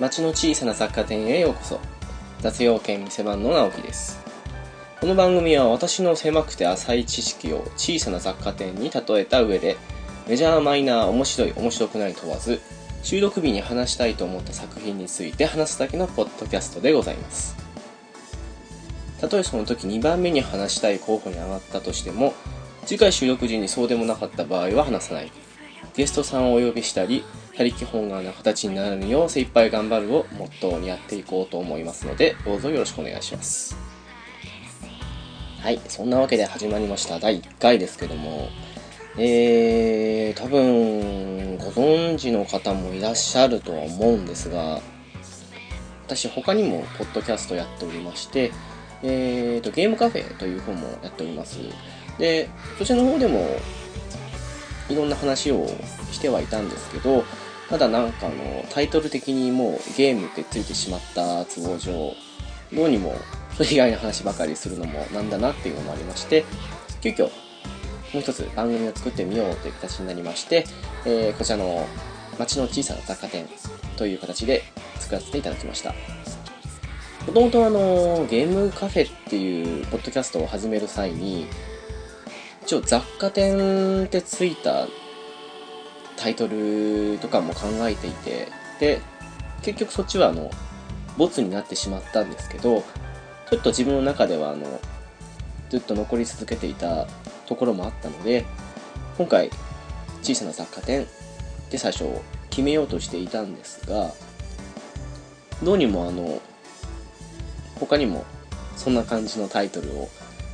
町の小さな雑貨店へようこそ。雑用券店番の直樹です。この番組は私の狭くて浅い知識を小さな雑貨店に例えた上でメジャーマイナー面白い面白くない問わず収録日に話したいと思った作品について話すだけのポッドキャストでございます。たとえその時2番目に話したい候補に上がったとしても次回収録時にそうでもなかった場合は話さない。ゲストさんをお呼びしたり他力本願な形になるよう精一杯頑張るをモットーにやっていこうと思いますのでどうぞよろしくお願いします。はいそんなわけで始まりました。第1回ですけどもえー、多分ご存知の方もいらっしゃるとは思うんですが私他にもポッドキャストやっておりましてえーとゲームカフェという方もやっております。でそちらの方でもいろんな話をしてはいたんですけどただなんかあのタイトル的にもうゲームってついてしまった都合上どうにもそれ以外の話ばかりするのもなんだなっていうのもありまして急遽もう一つ番組を作ってみようという形になりまして、えーこちらの町の小さな雑貨店という形で作らせていただきました。もともとあのゲームカフェっていうポッドキャストを始める際に一応雑貨店ってついたタイトルとかも考えていてで結局そっちはあのボツになってしまったんですけどちょっと自分の中ではあのずっと残り続けていたところもあったので今回小さな雑貨店で最初決めようとしていたんですがどうにもあの他にもそんな感じのタイトルを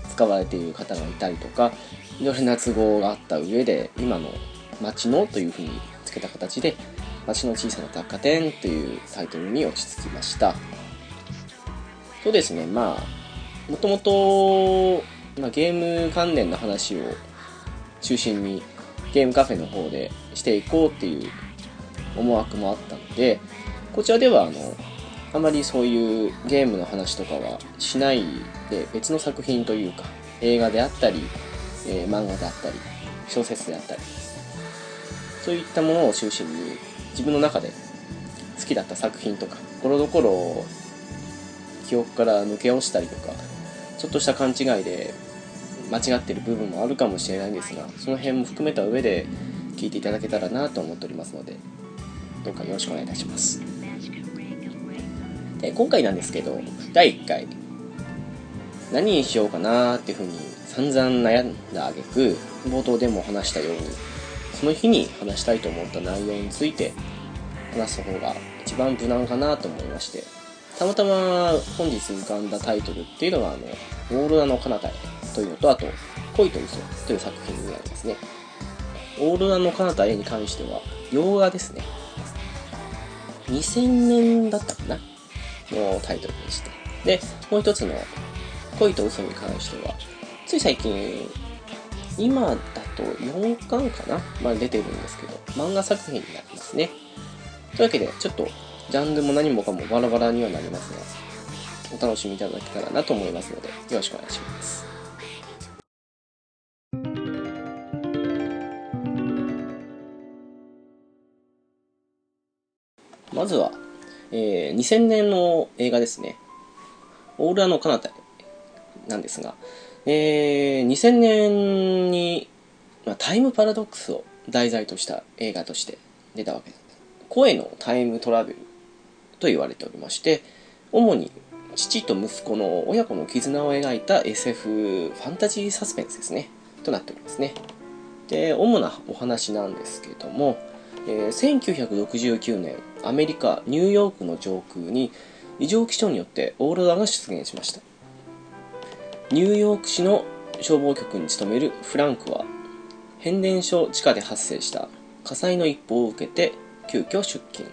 使われている方がいたりとかいろいろな都合があった上で今の「町の」というふうにつけた形で「町の小さな雑貨店」というタイトルに落ち着きました。そうですねまあもともとまあゲーム関連の話を中心にゲームカフェの方でしていこうっていう思惑もあったのでこちらではあのあまりそういうゲームの話とかはしないで別の作品というか映画であったり、えー漫画であったり小説であったりそういったものを中心に自分の中で好きだった作品とかところどころ記憶から抜け落ちたりとかちょっとした勘違いで間違ってる部分もあるかもしれないんですがその辺も含めた上で聞いていただけたらなと思っておりますのでどうかよろしくお願いいたします。で今回なんですけど第1回何にしようかなっていうふうに散々悩んだ挙句冒頭でも話したようにその日に話したいと思った内容について話す方が一番無難かなと思いましてたまたま本日浮かんだタイトルっていうのがあの「オーロラの彼方へ」というのとあと「恋と嘘」という作品になりますね。オーロラの彼方へに関しては洋画ですね。2000年だったかな。のタイトルでしたでもう一つの「恋と嘘」に関してはつい最近今だと4巻かな。まあ出てるんですけど漫画作品になりますね。というわけでちょっとジャンルも何もかもバラバラにはなりますがお楽しみいただけたらなと思いますのでよろしくお願いします。まずは、えー2000年の映画ですね「オーラの彼方」なんですが、えー2000年に、まあ、タイムパラドックスを題材とした映画として出たわけです。声のタイムトラベルと言われておりまして主に父と息子の親子の絆を描いた SF ファンタジーサスペンスですねとなっておりますね。で主なお話なんですけども、えー1969年アメリカニューヨークの上空に異常気象によってオーロラが出現しました。ニューヨーク市の消防局に勤めるフランクは変電所地下で発生した火災の一報を受けて急遽出勤。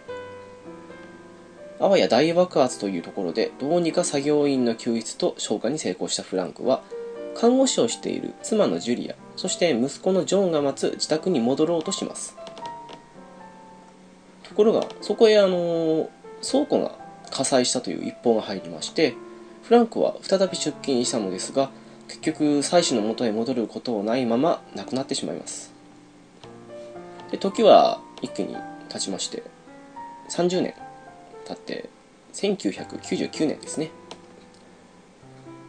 あわや大爆発というところでどうにか作業員の救出と消火に成功したフランクは看護師をしている妻のジュリアそして息子のジョンが待つ自宅に戻ろうとします。ところがそこへあの倉庫が火災したという一報が入りましてフランクは再び出勤したのですが結局妻子の元へ戻ることをないまま亡くなってしまいます。で時は一気に経ちまして30年。経って1999年ですね。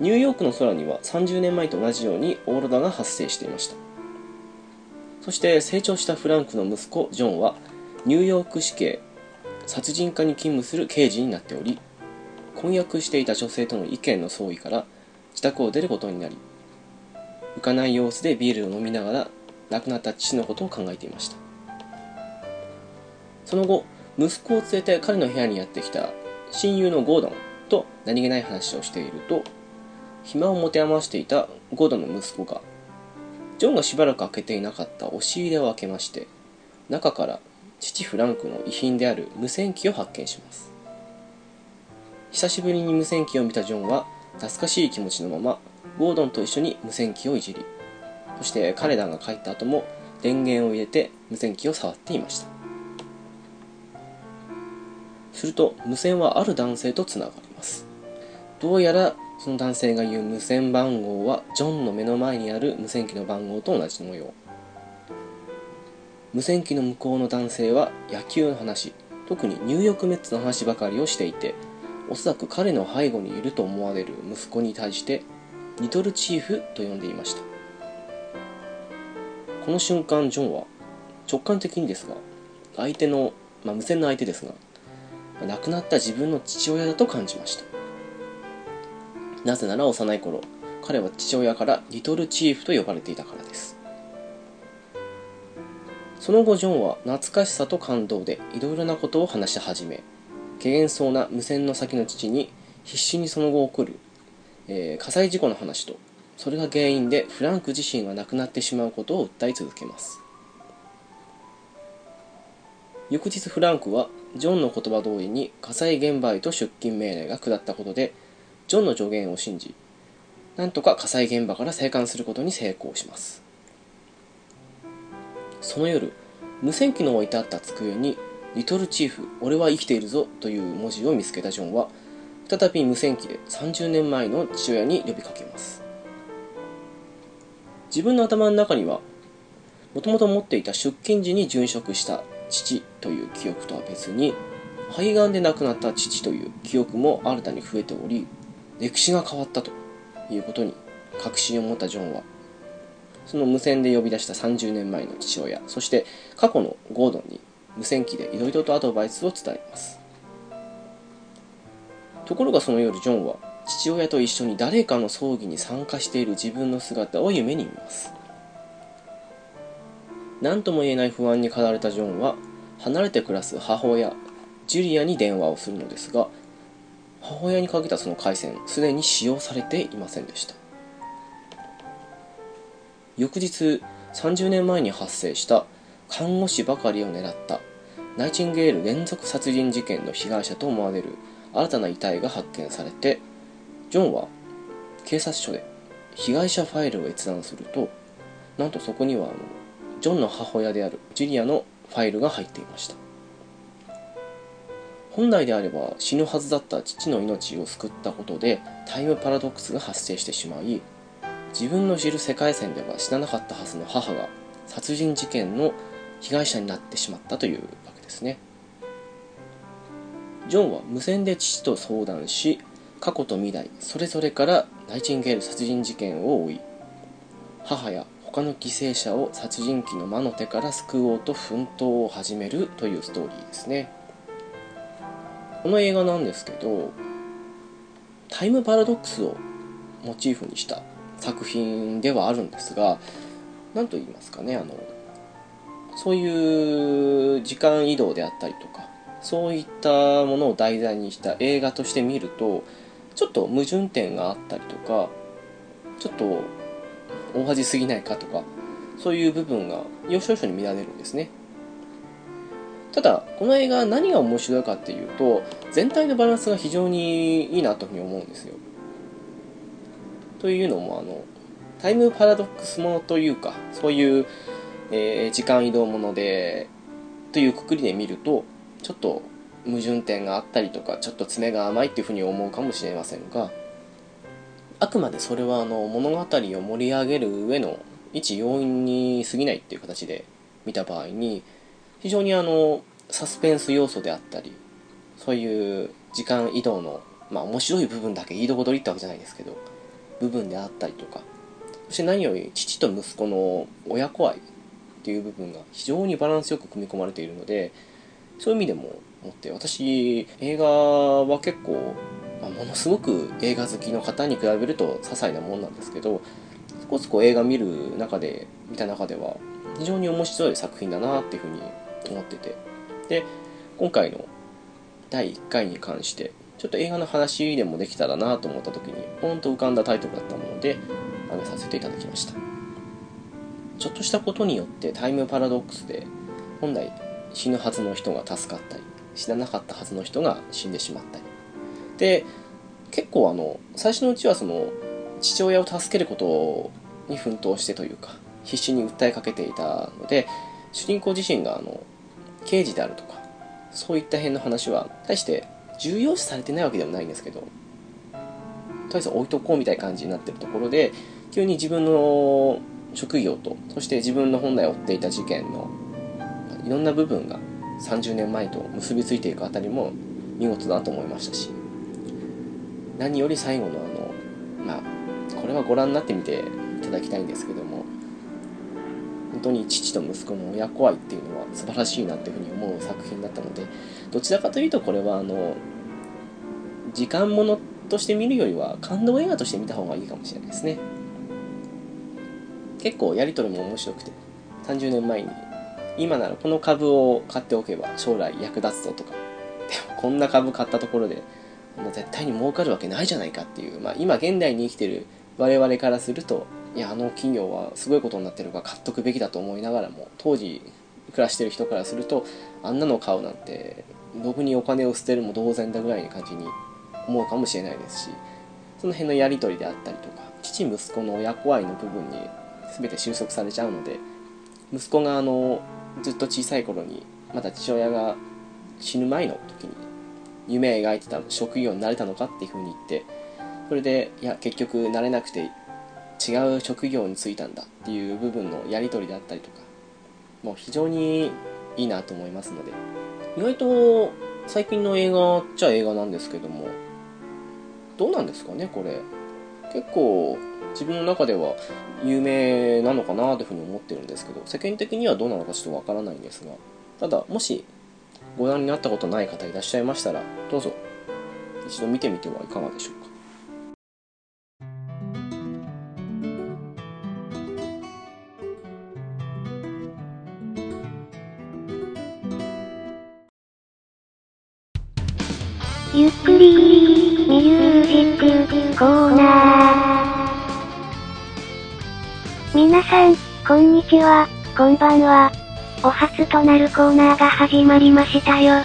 ニューヨークの空には30年前と同じようにオーロラが発生していました。そして成長したフランクの息子ジョンはニューヨーク市警殺人課に勤務する刑事になっており婚約していた女性との意見の相違から自宅を出ることになり浮かない様子でビールを飲みながら亡くなった父のことを考えていました。その後息子を連れて彼の部屋にやってきた親友のゴードンと何気ない話をしていると暇を持て余していたゴードンの息子がジョンがしばらく開けていなかった押し入れを開けまして中から父フランクの遺品である無線機を発見します。久しぶりに無線機を見たジョンは懐かしい気持ちのままゴードンと一緒に無線機をいじりそして彼らが帰った後も電源を入れて無線機を触っていました。すると無線はある男性とつながります。どうやらその男性が言う無線番号はジョンの目の前にある無線機の番号と同じ模様無線機の向こうの男性は野球の話特にニューヨークメッツの話ばかりをしていておそらく彼の背後にいると思われる息子に対してリトルチーフと呼んでいました。この瞬間ジョンは直感的にですが相手の、まあ、無線の相手ですが亡くなった自分の父親だと感じました。なぜなら幼い頃彼は父親からリトルチーフと呼ばれていたからです。その後ジョンは懐かしさと感動でいろいろなことを話し始め怪げそうな無線の先の父に必死にその後起こる、えー、火災事故の話とそれが原因でフランク自身が亡くなってしまうことを訴え続けます。翌日フランクはジョンの言葉通りに火災現場へと出勤命令が下ったことでジョンの助言を信じなんとか火災現場から生還することに成功します。その夜無線機の置いてあった机に「リトルチーフ俺は生きているぞ」という文字を見つけたジョンは再び無線機で30年前の父親に呼びかけます。自分の頭の中にはもともと持っていた出勤時に殉職した父という記憶とは別に肺がんで亡くなった父という記憶も新たに増えており歴史が変わったということに確信を持ったジョンはその無線で呼び出した30年前の父親そして過去のゴードンに無線機でいろいろとアドバイスを伝えます。ところがその夜ジョンは父親と一緒に誰かの葬儀に参加している自分の姿を夢に見ます。何とも言えない不安に駆られたジョンは離れて暮らす母親ジュリアに電話をするのですが母親にかけたその回線すでに使用されていませんでした。翌日30年前に発生した看護師ばかりを狙ったナイチンゲール連続殺人事件の被害者と思われる新たな遺体が発見されてジョンは警察署で被害者ファイルを閲覧するとなんとそこにはあのジョンの母親であるジュリアのファイルが入っていました。本来であれば死ぬはずだった父の命を救ったことでタイムパラドックスが発生してしまい自分の知る世界線では死ななかったはずの母が殺人事件の被害者になってしまったというわけですね。ジョンは無線で父と相談し過去と未来それぞれからナイチンゲール殺人事件を追い母や他の犠牲者を殺人鬼の魔の手から救おうと奮闘を始めるというストーリーですね。この映画なんですけどタイムパラドックスをモチーフにした作品ではあるんですが何と言いますかねあのそういう時間移動であったりとかそういったものを題材にした映画として見るとちょっと矛盾点があったりとかちょっと大恥すぎないかとかそういう部分が要所要所に見られるんですね。ただこの映画何が面白いかっていうと全体のバランスが非常にいいなというふうに思うんですよ。というのもあのタイムパラドックスものというかそういう、えー、時間移動ものでというくくりで見るとちょっと矛盾点があったりとかちょっと爪が甘いっていうふうに思うかもしれませんがあくまでそれはあの物語を盛り上げる上の一要因に過ぎないっていう形で見た場合に非常にあのサスペンス要素であったりそういう時間移動のまあ面白い部分だけいいとこ取りってわけじゃないですけど部分であったりとかそして何より父と息子の親子愛っていう部分が非常にバランスよく組み込まれているのでそういう意味でも思って私映画は結構、まあ、ものすごく映画好きの方に比べると些細なもんなんですけどそこそこ映画見る中で見た中では非常に面白い作品だなっていうふうに思ってて。で今回の第1回に関してちょっと映画の話でもできたらなと思った時にポンと浮かんだタイトルだったもので挙げさせていただきました。ちょっとしたことによってタイムパラドックスで本来死ぬはずの人が助かったり死ななかったはずの人が死んでしまったりで結構あの最初のうちはその父親を助けることに奮闘してというか必死に訴えかけていたので主人公自身があの刑事であるとかそういった辺の話は大して重要視されてないわけではないんですけどとりあえず置いとこうみたいな感じになってるところで急に自分の職業とそして自分の本来追っていた事件のいろんな部分が30年前と結びついていくあたりも見事だと思いましたし何より最後のあのまあこれはご覧になってみていただきたいんですけども本当に父と息子の親子愛っていうのは素晴らしいなっていうふうに思う作品だったのでどちらかというとこれはあの時間ものとして見るよりは感動映画として見た方がいいかもしれないですね。結構やり取りも面白くて30年前に今ならこの株を買っておけば将来役立つぞとかでも こんな株買ったところでもう絶対に儲かるわけないじゃないかっていう、まあ、今現代に生きてる我々からするといやあの企業はすごいことになってるから買っとくべきだと思いながらも当時暮らしてる人からするとあんなの買うなんて僕にお金を捨てるも同然だぐらいな感じに思うかもしれないですしその辺のやり取りであったりとか父息子の親子愛の部分に全て収束されちゃうので息子があのずっと小さい頃にまだ父親が死ぬ前の時に夢描いてた職業になれたのかっていうふうに言ってそれでいや結局なれなくて違う職業に就いたんだっていう部分のやり取りであったりとかもう非常にいいなと思いますので意外と最近の映画っちゃ映画なんですけどもどうなんですかねこれ。結構自分の中では有名なのかなというふうに思ってるんですけど世間的にはどうなのかちょっとわからないんですがただもしご覧になったことない方いらっしゃいましたらどうぞ一度見てみてはいかがでしょうかゆっくりミュージックコーナー。皆さん、こんにちは、こんばんは。お初となるコーナーが始まりましたよ。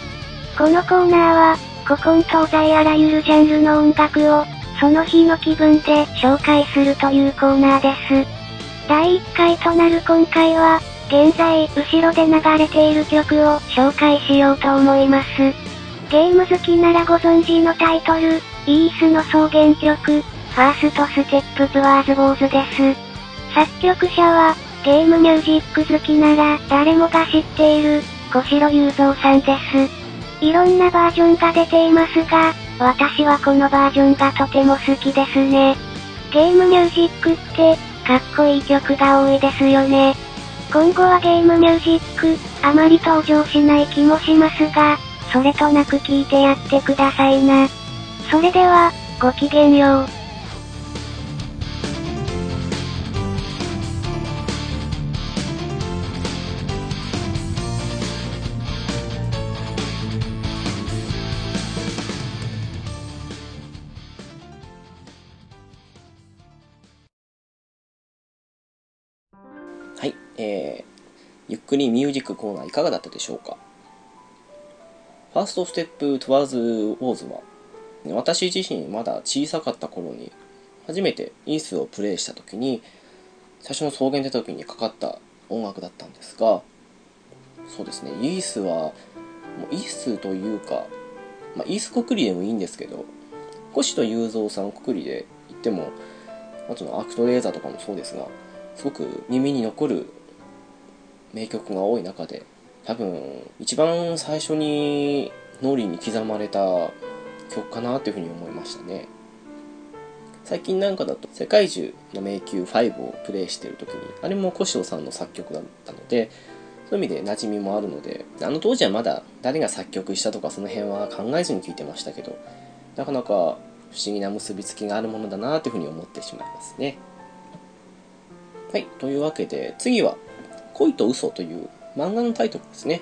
このコーナーは、古今東西あらゆるジャンルの音楽を、その日の気分で紹介するというコーナーです。第1回となる今回は、現在後ろで流れている曲を紹介しようと思います。ゲーム好きならご存知のタイトル、イースの草原曲、ファーストステップズワーズボーズです。作曲者は、ゲームミュージック好きなら誰もが知っている、小城雄三さんです。いろんなバージョンが出ていますが、私はこのバージョンがとても好きですね。ゲームミュージックって、かっこいい曲が多いですよね。今後はゲームミュージック、あまり登場しない気もしますが、それとなく聞いてやってくださいな。それでは、ごきげんよう。ゆっくりミュージックコーナーいかがだったでしょうか？First Step Towards Wars は私自身まだ小さかった頃に初めてイースをプレイした時に最初の草原出た時にかかった音楽だったんですがそうですねイースはもうイースというか、まあ、イースくくりでもいいんですけど星野雄三さんくくりで言ってもあとのアクトレイザーとかもそうですがすごく耳に残る名曲が多い中で多分一番最初に脳裏に刻まれた曲かなというふうに思いましたね。最近なんかだと「世界中の迷宮5」をプレイしてる時にあれも小塩さんの作曲だったのでそういう意味で馴染みもあるのであの当時はまだ誰が作曲したとかその辺は考えずに聴いてましたけどなかなか不思議な結びつきがあるものだなというふうに思ってしまいますね。はいというわけで次は「恋と嘘という漫画のタイトルですね。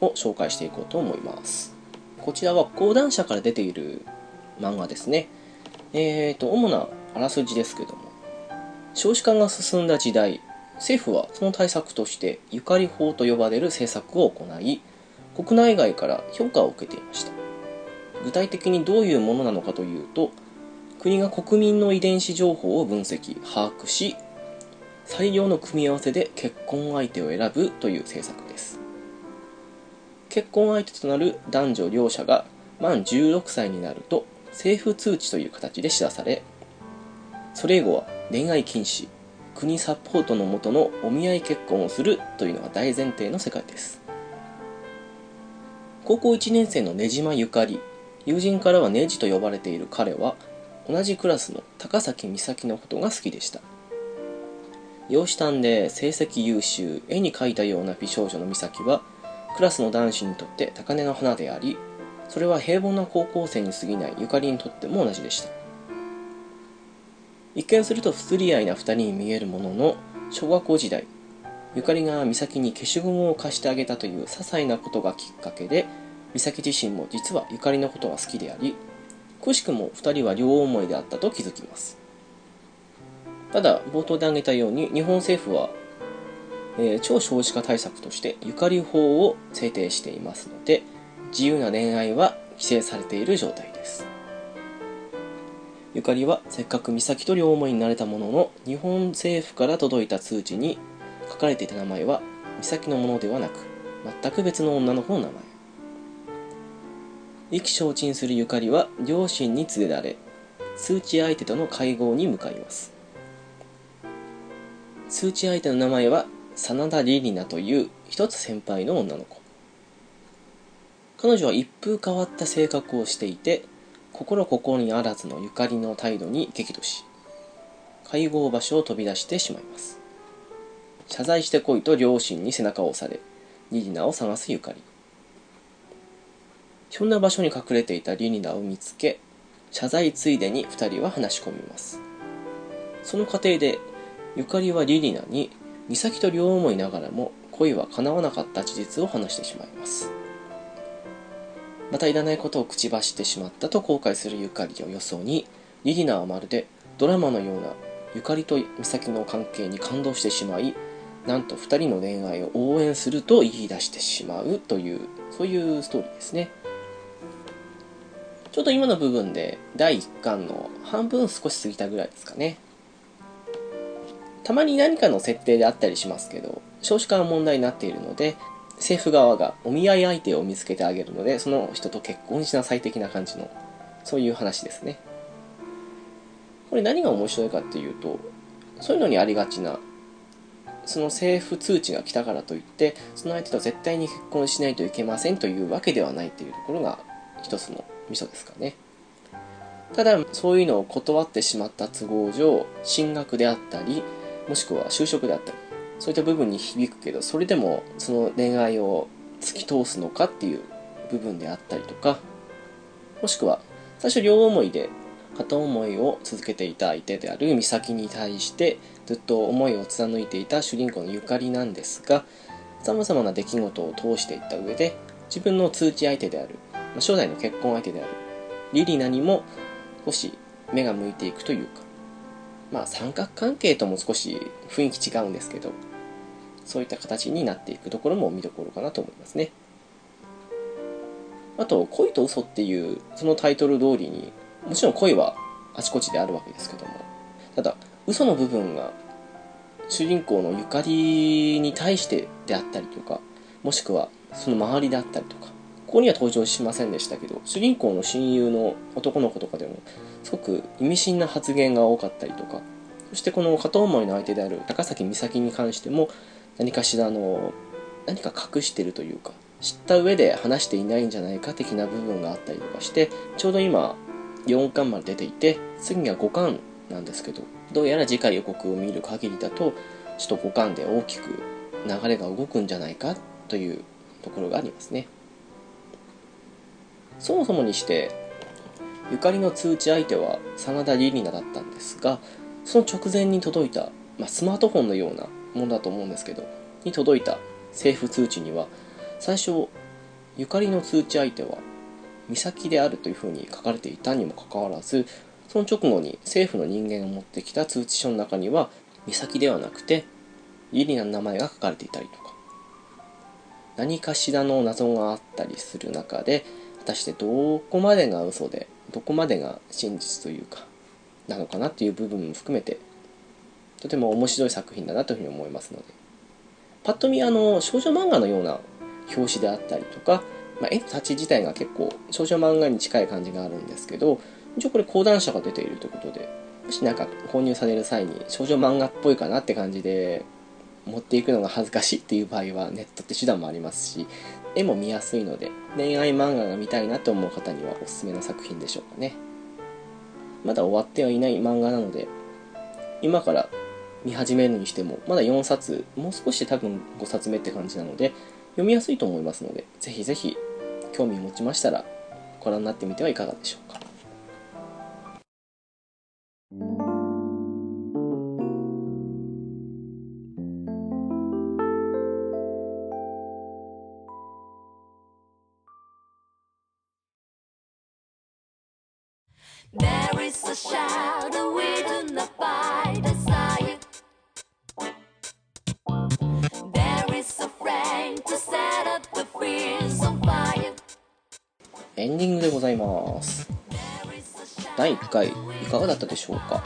を紹介していこうと思います。こちらは講談社から出ている漫画ですね。えーと主なあらすじですけども。少子化が進んだ時代政府はその対策としてゆかり法と呼ばれる政策を行い国内外から評価を受けていました。具体的にどういうものなのかというと国が国民の遺伝子情報を分析把握し最良の組み合わせで結婚相手を選ぶという政策です。結婚相手となる男女両者が満16歳になると政府通知という形で知らされそれ以後は恋愛禁止国サポートのもとのお見合い結婚をするというのが大前提の世界です。高校1年生の根島ゆかり友人からはネジと呼ばれている彼は同じクラスの高崎美咲のことが好きでした。養子端で成績優秀絵に描いたような美少女の美咲はクラスの男子にとって高嶺の花でありそれは平凡な高校生に過ぎないゆかりにとっても同じでした。一見すると不釣り合いな二人に見えるものの小学校時代ゆかりが美咲に消しゴムを貸してあげたという些細なことがきっかけで美咲自身も実はゆかりのことが好きでありくしくも二人は両思いであったと気づきます。ただ冒頭で挙げたように日本政府は、えー、超少子化対策としてゆかり法を制定していますので自由な恋愛は規制されている状態です。ゆかりはせっかく美咲と両思いになれたものの日本政府から届いた通知に書かれていた名前は美咲のものではなく全く別の女の子の名前。意気消沈するゆかりは両親に連れられ通知相手との会合に向かいます。通知相手の名前は真田リリナという一つ先輩の女の子。彼女は一風変わった性格をしていて心ここにあらずのゆかりの態度に激怒し会合場所を飛び出してしまいます。謝罪してこいと両親に背中を押されリリナを探すゆかり。ひょんな場所に隠れていたリリナを見つけ謝罪ついでに2人は話し込みます。その過程でゆかりはリリナに美咲と両思いながらも恋は叶わなかった事実を話してしまいます。またいらないことを口走ってしまったと後悔するゆかりを予想にリリナはまるでドラマのようなゆかりと美咲の関係に感動してしまいなんと2人の恋愛を応援すると言い出してしまうというそういうストーリーですね。ちょうど今の部分で第1巻の半分少し過ぎたぐらいですかね。たまに何かの設定であったりしますけど少子化が問題になっているので政府側がお見合い相手を見つけてあげるのでその人と結婚しなさい的な感じのそういう話ですね。これ何が面白いかっていうとそういうのにありがちなその政府通知が来たからといってその相手と絶対に結婚しないといけませんというわけではないというところが一つのミソですかね。ただそういうのを断ってしまった都合上進学であったりもしくは就職であったりそういった部分に響くけどそれでもその恋愛を突き通すのかっていう部分であったりとかもしくは最初両思いで片思いを続けていた相手である美咲に対してずっと思いを貫いていた主人公のゆかりなんですがさまざまな出来事を通していった上で自分の通知相手である初代の結婚相手であるリリナにも少し目が向いていくというかまあ三角関係とも少し雰囲気違うんですけどそういった形になっていくところも見どころかなと思いますね。あと、恋と嘘っていう、そのタイトル通りに、もちろん恋はあちこちであるわけですけども、ただ、嘘の部分が、主人公のゆかりに対してであったりとか、もしくはその周りであったりとか、ここには登場しませんでしたけど主人公の親友の男の子とかでもすごく意味深な発言が多かったりとかそしてこの片思いの相手である高崎美咲に関しても何かしらの何か隠してるというか知った上で話していないんじゃないか的な部分があったりとかしてちょうど今4巻まで出ていて次が5巻なんですけどどうやら次回予告を見る限りだとちょっと5巻で大きく流れが動くんじゃないかというところがありますね。そもそもにしてゆかりの通知相手は真田リリナだったんですがその直前に届いた、まあ、スマートフォンのようなものだと思うんですけどに届いた政府通知には最初ゆかりの通知相手は美咲であるというふうに書かれていたにもかかわらずその直後に政府の人間が持ってきた通知書の中には美咲ではなくてリリナの名前が書かれていたりとか何かしらの謎があったりする中でたしてどこまでが嘘でどこまでが真実というかなのかなっていう部分も含めてとても面白い作品だなというふうに思いますので。パッと見あの少女漫画のような表紙であったりとか、まあ、絵の立ち自体が結構少女漫画に近い感じがあるんですけど一応これ講談社が出ているということでもしなんか購入される際に少女漫画っぽいかなって感じで持っていくのが恥ずかしいっていう場合はネットって手段もありますし絵も見やすいので恋愛漫画が見たいなと思う方にはおすすめの作品でしょうかね。まだ終わってはいない漫画なので今から見始めるにしてもまだ4冊もう少しで多分5冊目って感じなので読みやすいと思いますのでぜひぜひ興味を持ちましたらご覧になってみてはいかがでしょう。エンディングでございます。第1回いかがだったでしょうか？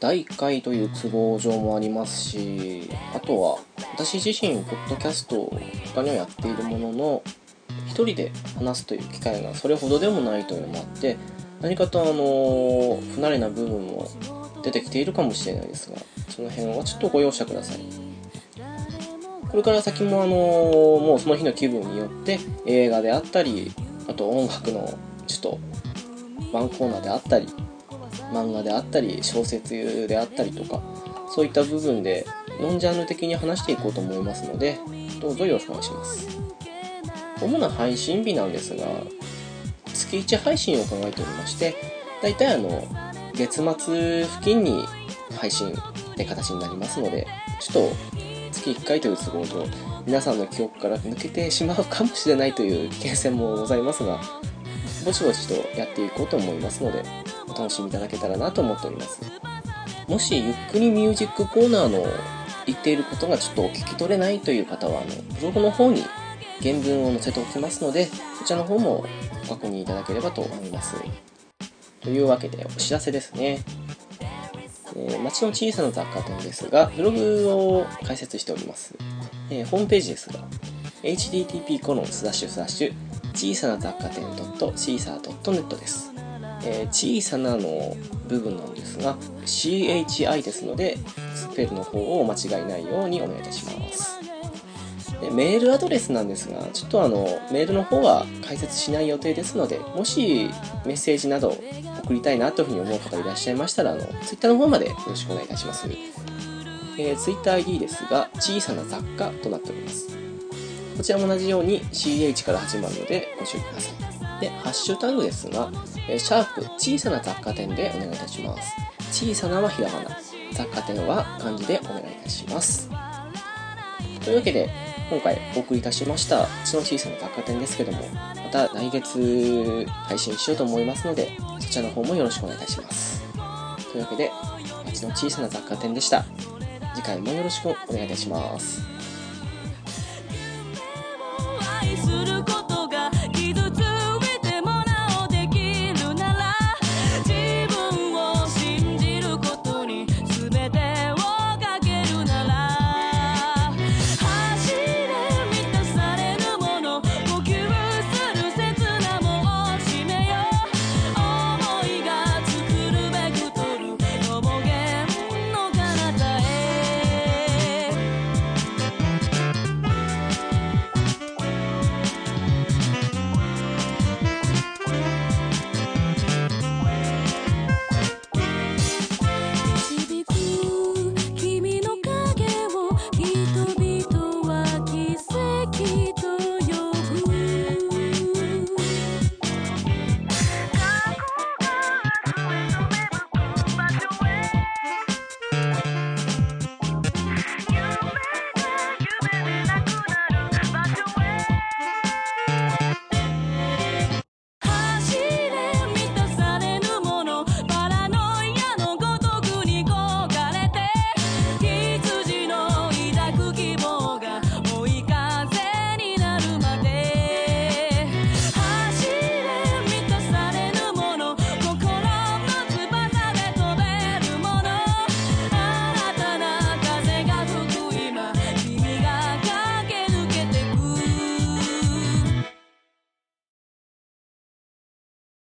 第1回という都合上もありますしあとは私自身ポッドキャストを他にはやっているものの一人で話すという機会がそれほどでもないというのもあって何かとあの不慣れな部分も出てきているかもしれないですがその辺はちょっとご容赦ください。これから先もあのもうその日の気分によって映画であったりあと音楽のちょっとワンコーナーであったり漫画であったり小説であったりとかそういった部分でノンジャンル的に話していこうと思いますのでどうぞよろしくお願いします。主な配信日なんですが月1配信を考えておりましてだいたいあの月末付近に配信って形になりますのでちょっと月1回という都合上皆さんの記憶から抜けてしまうかもしれないという危険性もございますがぼちぼちとやっていこうと思いますのでお楽しみいただけたらなと思っております。もしゆっくりミュージックコーナーの言っていることがちょっとお聞き取れないという方はあのブログの方に原文を載せておきますのでそちらの方もご確認いただければと思います。というわけでお知らせですね。えー街の小さな雑貨店ですがブログを開設しております、えーホームページですが http コロンスラッシュスラッシュ小さな雑貨店 .caesar.net です、えー小さなの部分なんですが CHI ですのでスペルの方を間違いないようにお願いいたします。でメールアドレスなんですがちょっとあのメールの方は開設しない予定ですのでもしメッセージなど送りたいなというふうに思う方いらっしゃいましたらあの Twitter の方までよろしくお願いいたします、えー、TwitterID ですが小さな雑貨となっております。こちらも同じように CH から始まるのでご注意ください。でハッシュタグですが、えーシャープ小さな雑貨店でお願いいたします。小さなはひらがな。雑貨店は漢字でお願いいたします。というわけで今回お送りいたしました「その小さな雑貨店」ですけどもまた来月配信しようと思いますのでそちらの方もよろしくお願いいたします。というわけで街の小さな雑貨店でした。次回もよろしくお願いいたします。